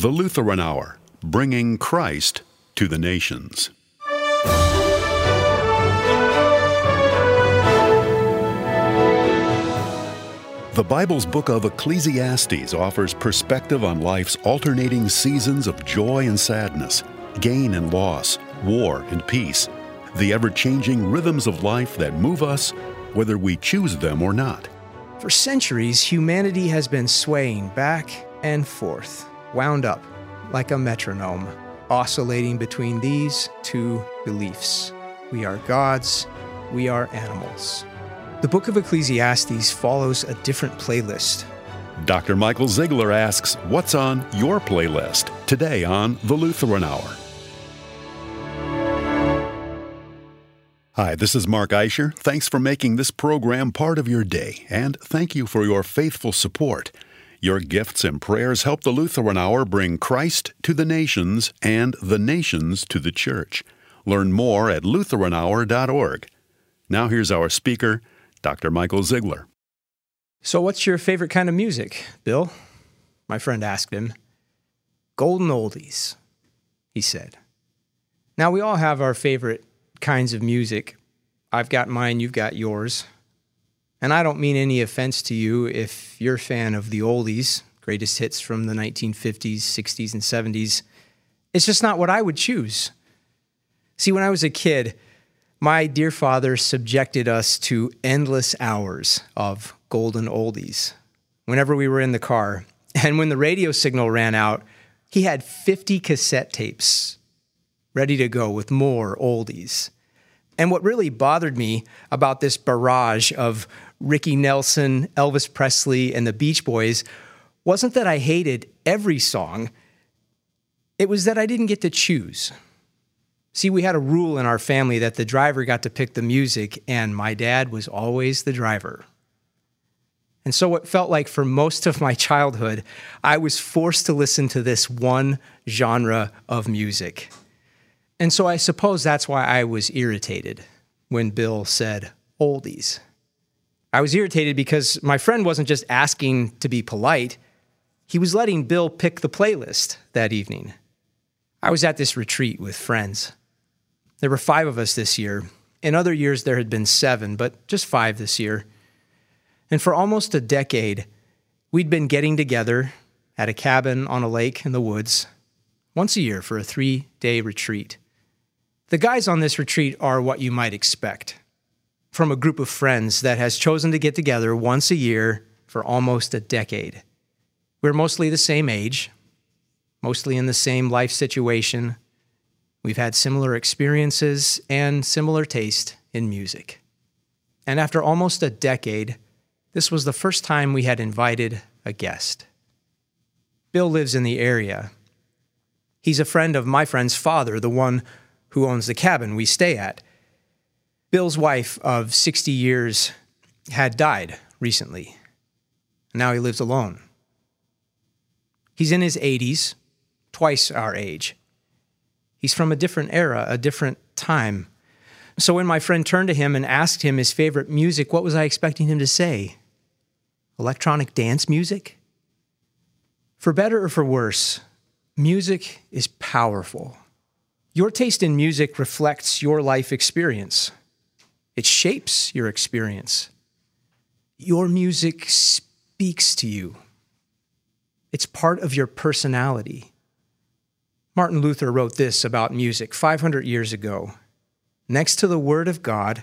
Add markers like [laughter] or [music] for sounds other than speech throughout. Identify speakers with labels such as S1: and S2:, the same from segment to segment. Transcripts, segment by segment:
S1: The Lutheran Hour, bringing Christ to the nations. The Bible's book of Ecclesiastes offers perspective on life's alternating seasons of joy and sadness, gain and loss, war and peace, the ever changing rhythms of life that move us whether we choose them or not.
S2: For centuries, humanity has been swaying back and forth, wound up like a metronome, oscillating between these two beliefs. We are gods, we are animals. The book of Ecclesiastes follows a different playlist.
S1: Dr. Michael Zeigler asks, What's on your playlist today on The Lutheran Hour? Hi, this is Mark Eischer. Thanks for making this program part of your day, and thank you for your faithful support. Your gifts and prayers help the Lutheran Hour bring Christ to the nations and the nations to the church. Learn more at lutheranhour.org. Now here's our speaker, Dr. Michael Zeigler.
S2: So, what's your favorite kind of music, Bill? My friend asked him. Golden oldies, he said. Now, we all have our favorite kinds of music. I've got mine, you've got yours. And I don't mean any offense to you if you're a fan of the oldies, greatest hits from the 1950s, 60s, and 70s. It's just not what I would choose. See, when I was a kid, my dear father subjected us to endless hours of golden oldies whenever we were in the car. [laughs] And when the radio signal ran out, he had 50 cassette tapes ready to go with more oldies. And what really bothered me about this barrage of Ricky Nelson, Elvis Presley, and the Beach Boys wasn't that I hated every song, it was that I didn't get to choose. See, we had a rule in our family that the driver got to pick the music, and my dad was always the driver. And so, what felt like for most of my childhood, I was forced to listen to this one genre of music. And so I suppose that's why I was irritated when Bill said oldies. I was irritated because my friend wasn't just asking to be polite, he was letting Bill pick the playlist that evening. I was at this retreat with friends. There were five of us this year. In other years, there had been seven, but just five this year. And for almost a decade, we'd been getting together at a cabin on a lake in the woods once a year for a three day retreat. The guys on this retreat are what you might expect from a group of friends that has chosen to get together once a year for almost a decade. We're mostly the same age, mostly in the same life situation. We've had similar experiences and similar taste in music. And after almost a decade, this was the first time we had invited a guest. Bill lives in the area. He's a friend of my friend's father, the one who owns the cabin we stay at. Bill's wife of 60 years had died recently. Now he lives alone. He's in his 80s, twice our age. He's from a different era, a different time. So when my friend turned to him and asked him his favorite music, what was I expecting him to say? Electronic dance music? For better or for worse, music is powerful. Your taste in music reflects your life experience, it shapes your experience. Your music speaks to you, it's part of your personality. Martin Luther wrote this about music 500 years ago. Next to the Word of God,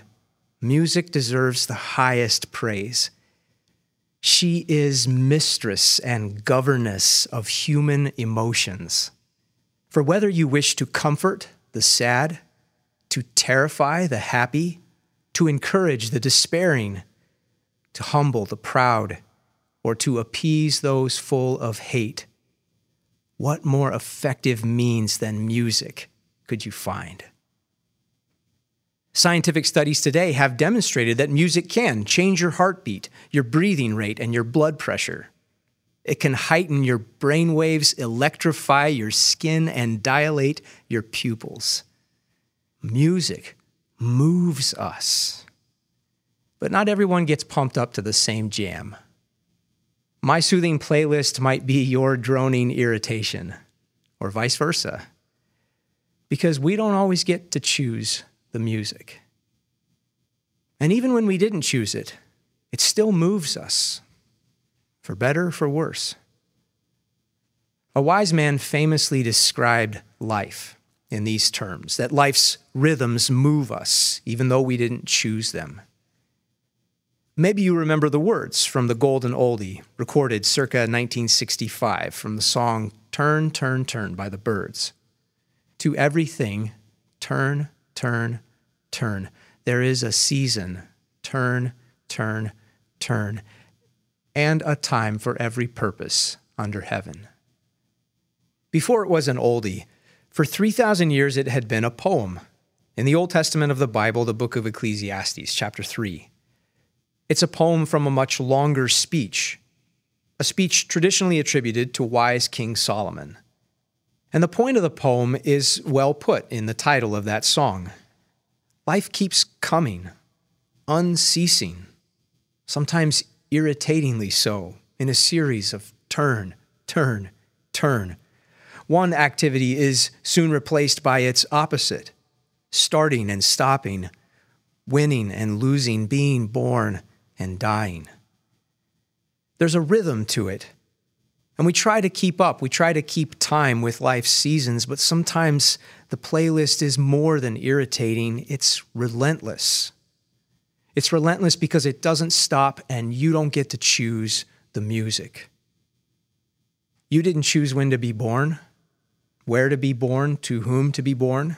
S2: music deserves the highest praise. She is mistress and governess of human emotions. For whether you wish to comfort the sad, to terrify the happy, to encourage the despairing, to humble the proud, or to appease those full of hate, what more effective means than music could you find? Scientific studies today have demonstrated that music can change your heartbeat, your breathing rate, and your blood pressure. It can heighten your brain waves, electrify your skin, and dilate your pupils. Music moves us. But not everyone gets pumped up to the same jam. My soothing playlist might be your droning irritation. or vice versa. Because we don't always get to choose the music. And even when we didn't choose it, it still moves us, for better, for worse. A wise man famously described life in these terms that life's rhythms move us, even though we didn't choose them. Maybe you remember the words from the Golden Oldie, recorded circa 1965 from the song Turn, Turn, Turn by the Byrds. To everything, turn, turn, turn. There is a season, turn, turn, turn, and a time for every purpose under heaven. Before it was an oldie, for 3,000 years it had been a poem. In the Old Testament of the Bible, the book of Ecclesiastes, chapter 3. It's a poem from a much longer speech, a speech traditionally attributed to wise King Solomon. And the point of the poem is well put in the title of that song. Life keeps coming, unceasing, sometimes irritatingly so, in a series of turn, turn, turn. One activity is soon replaced by its opposite starting and stopping, winning and losing, being born and dying. There's a rhythm to it. And we try to keep up, we try to keep time with life's seasons, but sometimes the playlist is more than irritating, it's relentless. It's relentless because it doesn't stop and you don't get to choose the music. You didn't choose when to be born, where to be born, to whom to be born.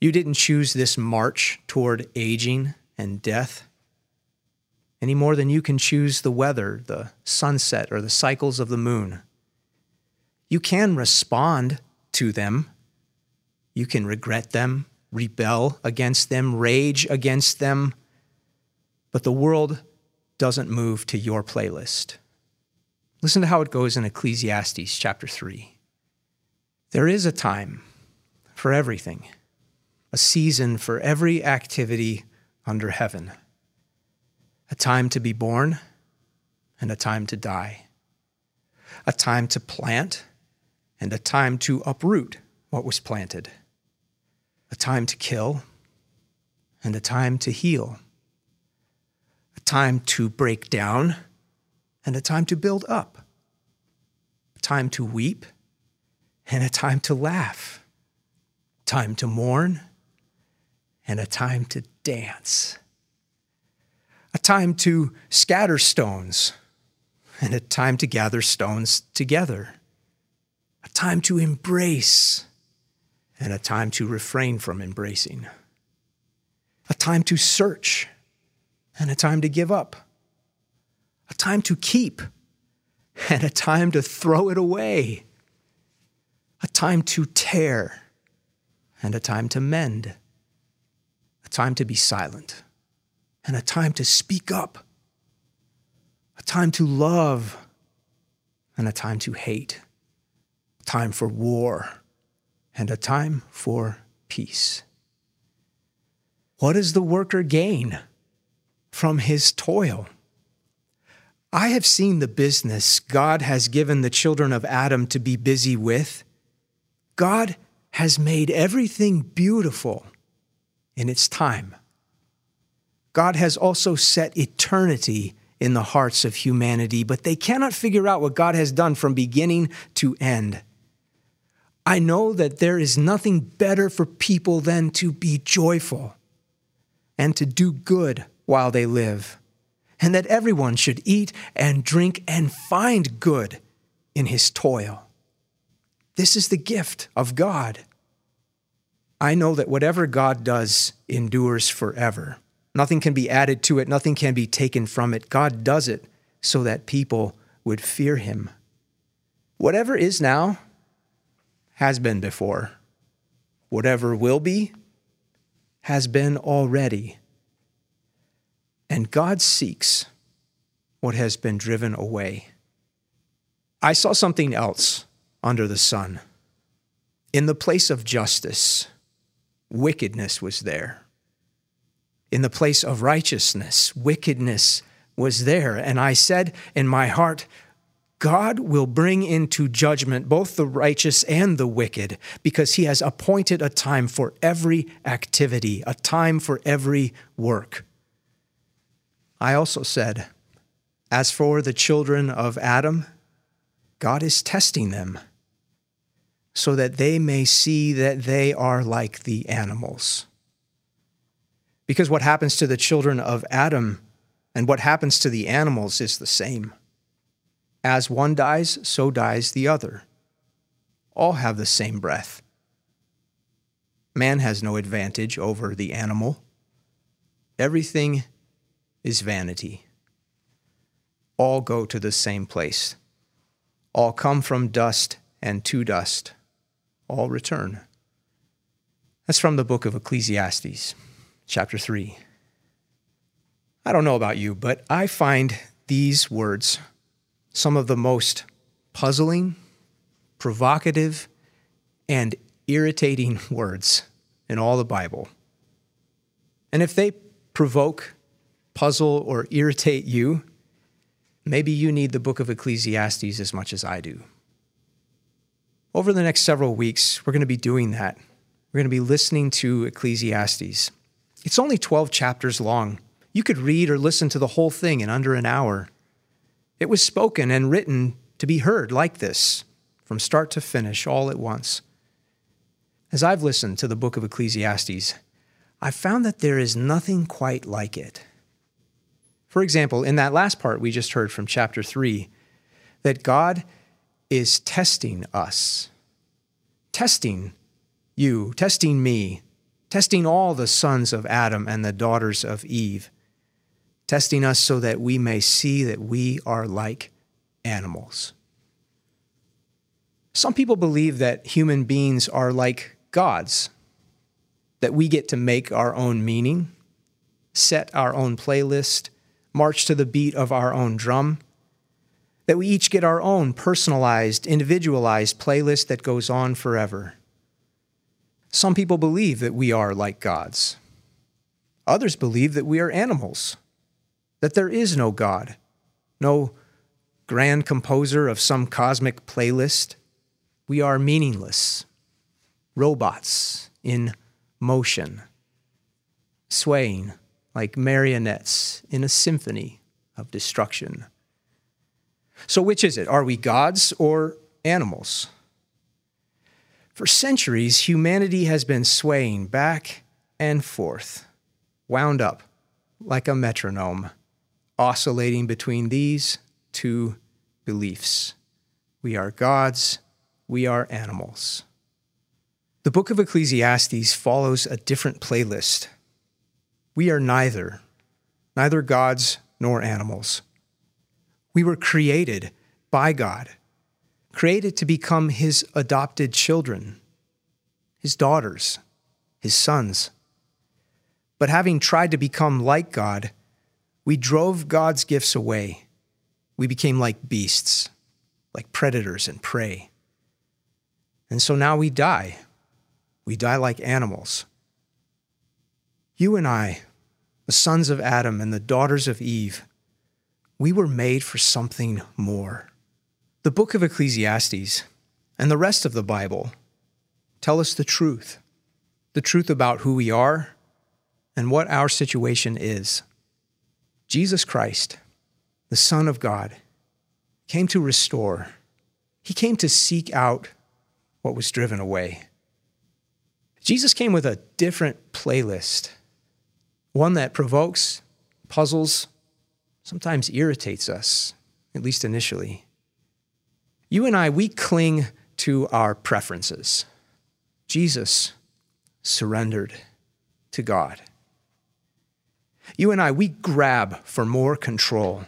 S2: You didn't choose this march toward aging and death any more than you can choose the weather, the sunset, or the cycles of the moon. You can respond to them. You can regret them, rebel against them, rage against them. But the world doesn't move to your playlist. Listen to how it goes in Ecclesiastes chapter 3. There is a time for everything, a season for every activity under heaven a time to be born and a time to die, a time to plant and a time to uproot what was planted, a time to kill and a time to heal, a time to break down and a time to build up, a time to weep and a time to laugh, time to mourn and a time to dance a time to scatter stones, and a time to gather stones together, a time to embrace, and a time to refrain from embracing, a time to search, and a time to give up, a time to keep, and a time to throw it away, time to tear, and a time to mend, a time to be silent and a time to speak up, a time to love, and a time to hate, a time for war, and a time for peace. What does the worker gain from his toil? I have seen the business God has given the children of Adam to be busy with. God has made everything beautiful in its time. God has also set eternity in the hearts of humanity, but they cannot figure out what God has done from beginning to end. I know that there is nothing better for people than to be joyful and to do good while they live, and that everyone should eat and drink and find good in his toil. This is the gift of God. I know that whatever God does endures forever. Nothing can be added to it, nothing can be taken from it. God does it so that people would fear him. Whatever is now has been before. Whatever will be has been already. And God seeks what has been driven away. I saw something else under the sun. In the place of justice, wickedness was there in the place of righteousness, wickedness was there. And I said in my heart, God will bring into judgment both the righteous and the wicked because he has appointed a time for every activity, a time for every work. I also said, As for the children of Adam, God is testing them so that they may see that they are like the animals. Because what happens to the children of Adam and what happens to the animals is the same. As one dies, so dies the other. All have the same breath. Man has no advantage over the animal. Everything is vanity. All go to the same place. All come from dust and to dust. All return. That's from the book of Ecclesiastes, chapter 3. I don't know about you, but I find these words some of the most puzzling, provocative, and irritating [laughs] words in all the Bible. And if they provoke, puzzle, or irritate you, maybe you need the book of Ecclesiastes as much as I do. Over the next several weeks, we're going to be doing that. We're going to be listening to Ecclesiastes. It's only 12 chapters long. You could read or listen to the whole thing in under an hour. It was spoken and written to be heard like this, from start to finish, all at once. As I've listened to the book of Ecclesiastes, I've found that there is nothing quite like it. For example, in that last part we just heard from chapter 3, that God is testing us, testing you, testing me, testing all the sons of Adam and the daughters of Eve testing us so that we may see that we are like animals. Some people believe that human beings are like gods, that we get to make our own meaning, set our own playlist, march to the beat of our own drum, that we each get our own personalized, individualized playlist that goes on forever. Some people believe that we are like gods. Others believe that we are animals that there is no God, no grand composer of some cosmic playlist. We are meaningless, robots in motion, swaying like marionettes in a symphony of destruction. So, which is it? Are we gods or animals? For centuries, humanity has been swaying back and forth, wound up like a metronome oscillating between these two beliefs. We are gods, we are animals. The book of Ecclesiastes follows a different playlist. We are neither, neither gods nor animals. We were created by God, created to become his adopted children, his daughters, his sons. But having tried to become like God, we drove God's gifts away. We became like beasts, like predators and prey. And so now we die. We die like animals. You and I, the sons of Adam and the daughters of Eve, we were made for something more. The book of Ecclesiastes and the rest of the Bible tell us the truth the truth about who we are and what our situation is. Jesus Christ, the Son of God, came to restore. He came to seek out what was driven away. Jesus came with a different playlist, one that provokes, puzzles, sometimes irritates us, at least initially. You and I, we cling to our preferences. Jesus surrendered to God. You and I, we grab for more control.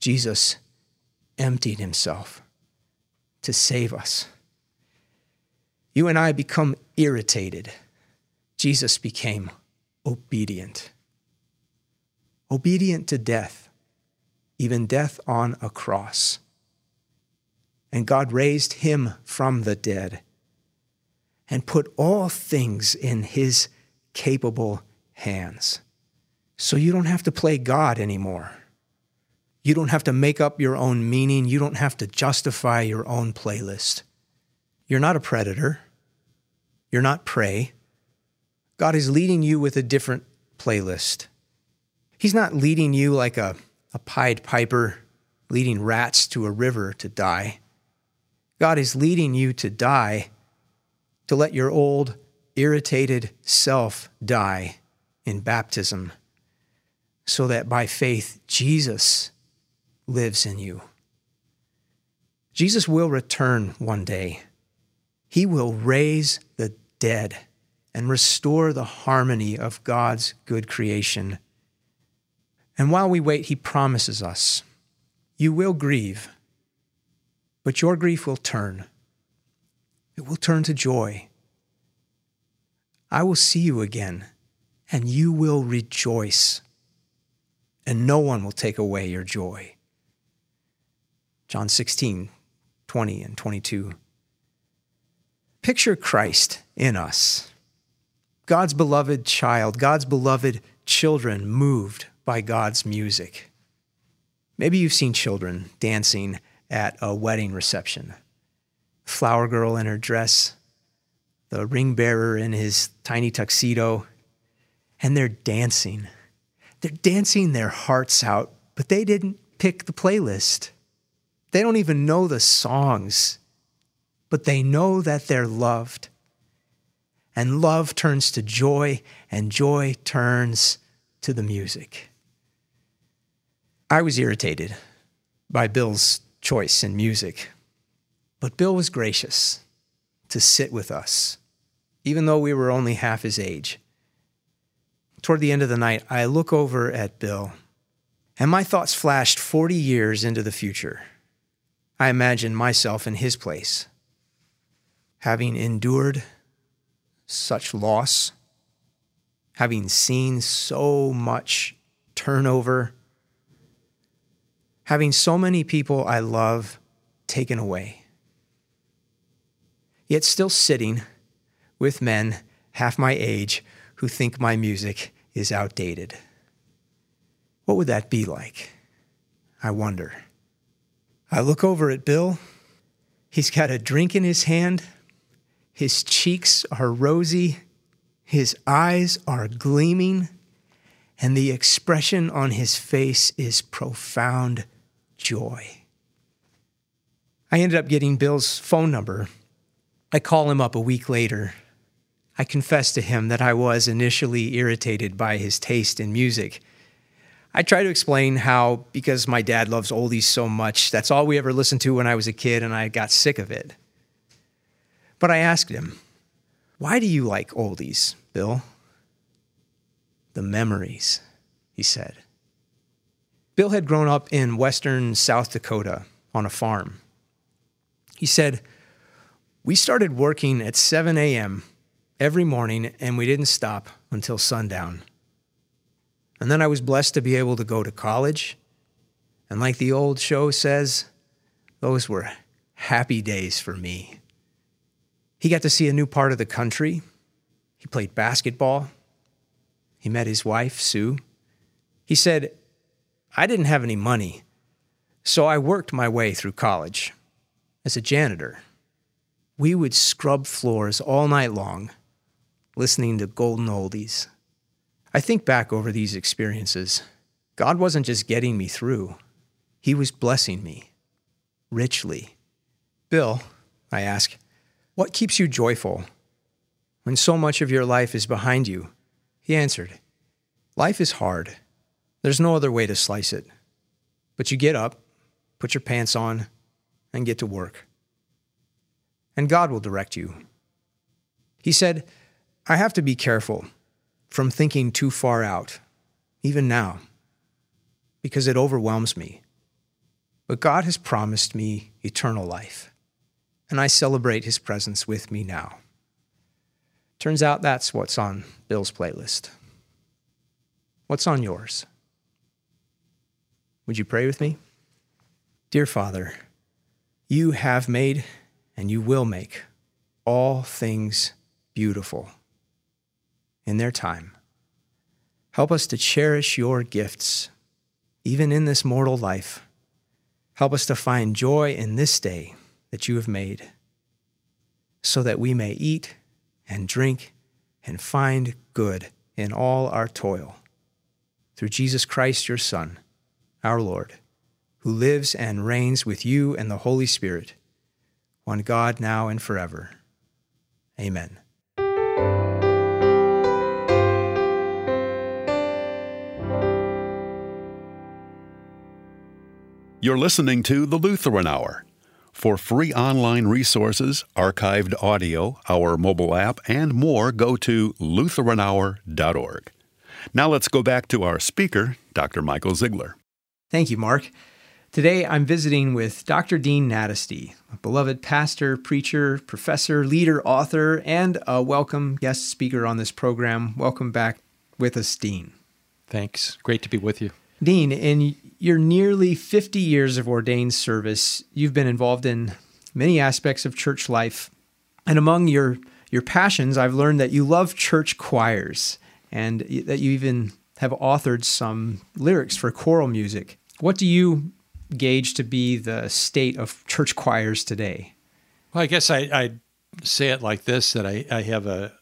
S2: Jesus emptied himself to save us. You and I become irritated. Jesus became obedient. Obedient to death, even death on a cross. And God raised him from the dead and put all things in his capable hands so you don't have to play God anymore. You don't have to make up your own meaning. You don't have to justify your own playlist. You're not a predator. You're not prey. God is leading you with a different playlist. He's not leading you like a, a Pied Piper leading rats to a river to die. God is leading you to die, to let your old, irritated self die in baptism, so that by faith, Jesus lives in you. Jesus will return one day. He will raise the dead and restore the harmony of God's good creation. And while we wait, He promises us you will grieve, but your grief will turn. It will turn to joy. I will see you again, and you will rejoice, and no one will take away your joy. John 16, 20 and 22. Picture Christ in us, God's beloved child, God's beloved children moved by God's music. Maybe you've seen children dancing at a wedding reception. Flower girl in her dress, the ring bearer in his tiny tuxedo, and they're dancing. They're dancing their hearts out, but they didn't pick the playlist. They don't even know the songs, but they know that they're loved. And love turns to joy, and joy turns to the music. I was irritated by Bill's choice in music, but Bill was gracious to sit with us, even though we were only half his age. Toward the end of the night, I look over at Bill, and my thoughts flashed 40 years into the future. I imagined myself in his place, having endured such loss, having seen so much turnover having so many people I love taken away. Yet still sitting with men half my age who think my music is outdated. What would that be like? I wonder. I look over at Bill. He's got a drink in his hand. His cheeks are rosy. His eyes are gleaming. And the expression on his face is profound joy. I ended up getting Bill's phone number. I call him up a week later. I confess to him that I was initially irritated by his taste in music. I try to explain how, because my dad loves oldies so much, that's all we ever listened to when I was a kid and I got sick of it. But I asked him, Why do you like oldies, Bill? The memories, he said. Bill had grown up in western South Dakota on a farm. He said, We started working at 7 a.m. every morning and we didn't stop until sundown. And then I was blessed to be able to go to college. And like the old show says, those were happy days for me. He got to see a new part of the country. He played basketball. He met his wife, Sue. He said, I didn't have any money, so I worked my way through college as a janitor. We would scrub floors all night long, listening to golden oldies. I think back over these experiences. God wasn't just getting me through, He was blessing me richly. Bill, I ask, what keeps you joyful when so much of your life is behind you? He answered, Life is hard. There's no other way to slice it. But you get up, put your pants on, and get to work. And God will direct you. He said, I have to be careful from thinking too far out, even now, because it overwhelms me. But God has promised me eternal life, and I celebrate his presence with me now. Turns out that's what's on Bill's playlist. What's on yours? Would you pray with me? Dear Father, you have made and you will make all things beautiful in their time. Help us to cherish your gifts, even in this mortal life. Help us to find joy in this day that you have made, so that we may eat and drink and find good in all our toil. Through Jesus Christ, your Son, our Lord, who lives and reigns with you and the Holy Spirit, one God now and forever. Amen.
S1: You're listening to the Lutheran Hour. For free online resources, archived audio, our mobile app, and more, go to LutheranHour.org. Now let's go back to our speaker, Dr. Michael Zeigler.
S2: Thank you, Mark. Today I'm visiting with Dr. Dean Nadasdy, a beloved pastor, preacher, professor, leader, author, and a welcome guest speaker on this program. Welcome back with us, Dean.
S3: Thanks. Great to be with you.
S2: Dean, in your nearly 50 years of ordained service, you've been involved in many aspects of church life. And among your, your passions, I've learned that you love church choirs and that you even have authored some lyrics for choral music. What do you gauge to be the state of church choirs today?
S3: Well, I guess I, I'd say it like this that I, I have a,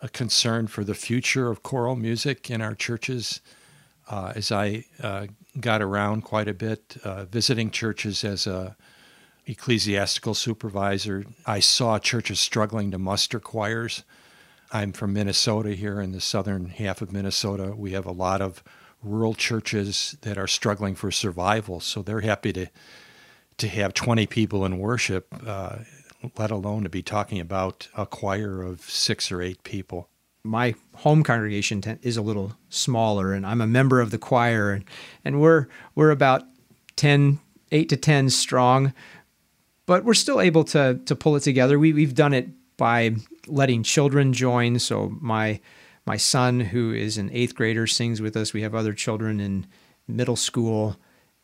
S3: a concern for the future of choral music in our churches uh, as I uh, got around quite a bit, uh, visiting churches as a ecclesiastical supervisor, I saw churches struggling to muster choirs. I'm from Minnesota here in the southern half of Minnesota. We have a lot of rural churches that are struggling for survival, so they're happy to to have 20 people in worship, uh, let alone to be talking about a choir of six or eight people.
S2: My home congregation is a little smaller and I'm a member of the choir and, and we're we're about 10 8 to 10 strong but we're still able to to pull it together. We we've done it by letting children join. So my my son who is an 8th grader sings with us we have other children in middle school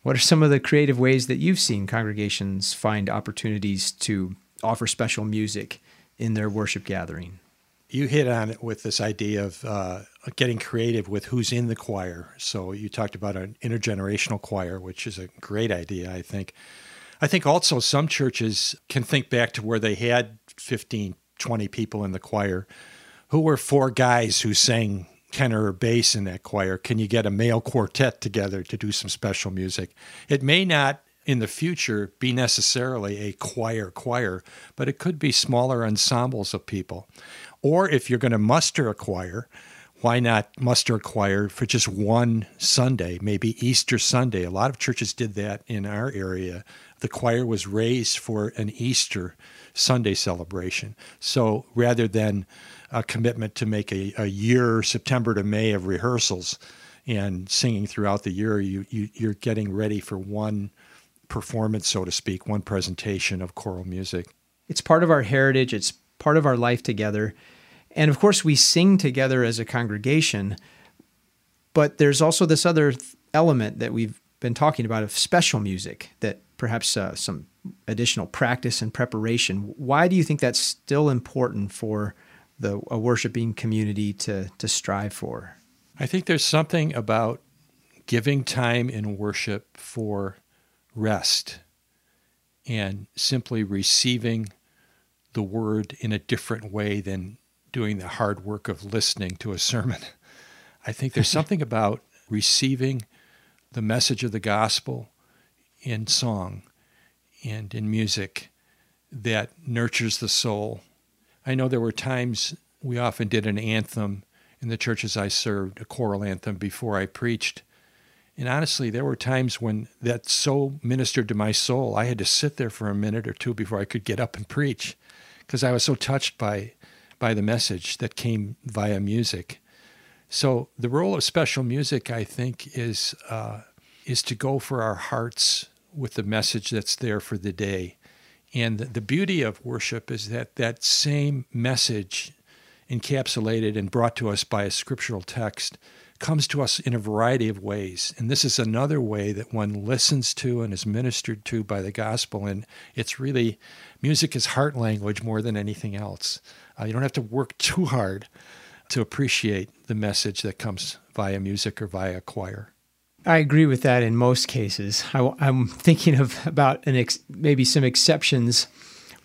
S2: what are some of the creative ways that you've seen congregations find opportunities to offer special music in their worship gathering
S3: you hit on it with this idea of uh, getting creative with who's in the choir. So you talked about an intergenerational choir, which is a great idea, I think. I think also some churches can think back to where they had 15, 20 people in the choir who were four guys who sang tenor or bass in that choir. Can you get a male quartet together to do some special music? It may not in the future be necessarily a choir choir, but it could be smaller ensembles of people. Or if you're going to muster a choir, why not muster a choir for just one Sunday, maybe Easter Sunday? A lot of churches did that in our area. The choir was raised for an Easter Sunday celebration. So rather than a commitment to make a, a year, September to May, of rehearsals and singing throughout the year, you, you, you're getting ready for one performance, so to speak, one presentation of choral music.
S2: It's part of our heritage. It's part of our life together. And of course, we sing together as a congregation, but there's also this other element that we've been talking about of special music that perhaps uh, some additional practice and preparation. Why do you think that's still important for the a worshiping community to to strive for?
S3: I think there's something about giving time in worship for rest and simply receiving the word in a different way than doing the hard work of listening to a sermon. I think there's [laughs] something about receiving the message of the gospel in song and in music that nurtures the soul. I know there were times we often did an anthem in the churches I served, a choral anthem before I preached. And honestly, there were times when that so ministered to my soul, I had to sit there for a minute or two before I could get up and preach because I was so touched by by the message that came via music. So the role of special music, I think, is uh, is to go for our hearts with the message that's there for the day. And the, beauty of worship is that that same message, encapsulated and brought to us by a scriptural text, comes to us in a variety of ways. And this is another way that one listens to and is ministered to by the gospel. And it's really, music is heart language more than anything else. Uh, you don't have to work too hard to appreciate the message that comes via music or via choir.
S2: I agree with that in most cases. I, am [laughs] thinking of about an ex, maybe some exceptions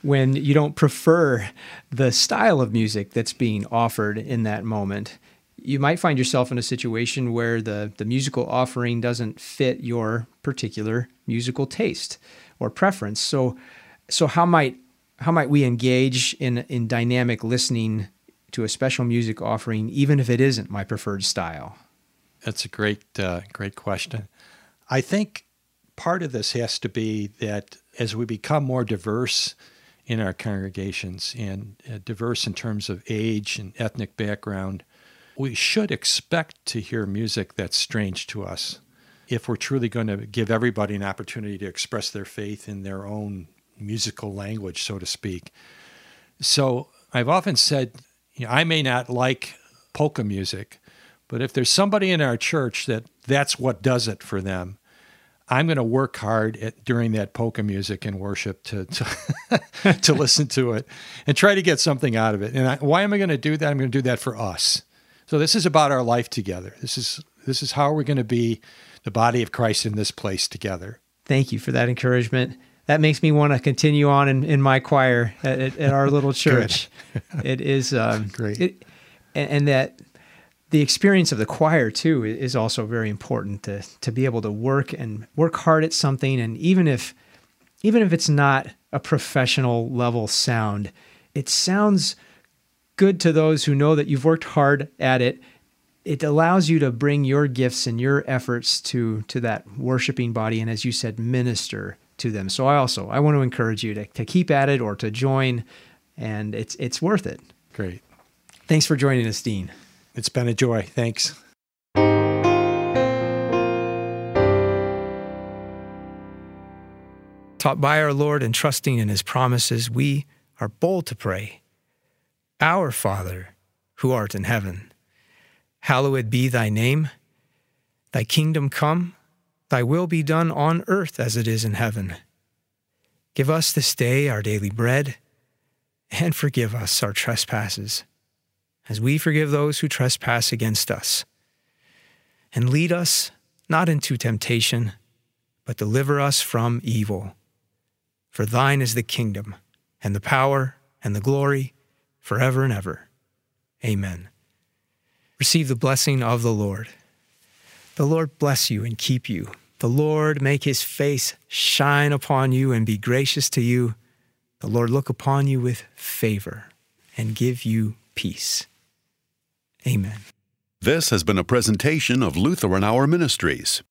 S2: when you don't prefer the style of music that's being offered in that moment. You might find yourself in a situation where the, the musical offering doesn't fit your particular musical taste or preference. So, so how might how might we engage in in dynamic listening to a special music offering, even if it isn't my preferred style?
S3: That's a great uh, great question. I think part of this has to be that as we become more diverse in our congregations and uh, diverse in terms of age and ethnic background, we should expect to hear music that's strange to us if we're truly going to give everybody an opportunity to express their faith in their own musical language, so to speak. So I've often said, you know, I may not like polka music, but if there's somebody in our church that that's what does it for them, I'm going to work hard at, during that polka music and worship to to, [laughs] to listen to it and try to get something out of it. And I, why am I going to do that? I'm going to do that for us. So this is about our life together. This is this is how we're going to be the body of Christ in this place together.
S2: Thank you for that encouragement. That makes me want to continue on in, in my choir at, at, our little [laughs] church. it is um,
S3: great,
S2: it, and, and that the experience of the choir too is also very important to to be able to work and work hard at something. And even if even if it's not a professional level sound it sounds good to those who know that you've worked hard at it. It allows you to bring your gifts and your efforts to to that worshiping body and as you said minister to them. So i also i want to encourage you to, to keep at it or to join and it's it's worth it.
S3: Great.
S2: Thanks for joining us dean
S3: it's been a joy. Thanks.
S2: Taught by our Lord and trusting in his promises, we are bold to pray. Our Father, who art in heaven, hallowed be thy name. Thy kingdom come, thy will be done on earth as it is in heaven. Give us this day our daily bread, and forgive us our trespasses as we forgive those who trespass against us. And lead us not into temptation, but deliver us from evil. For thine is the kingdom, and the power, and the glory, forever and ever. Amen. Receive the blessing of the Lord. The Lord bless you and keep you. The Lord make his face shine upon you and be gracious to you. The Lord look upon you with favor and give you peace. Amen.
S1: This has been a presentation of Lutheran Hour Ministries.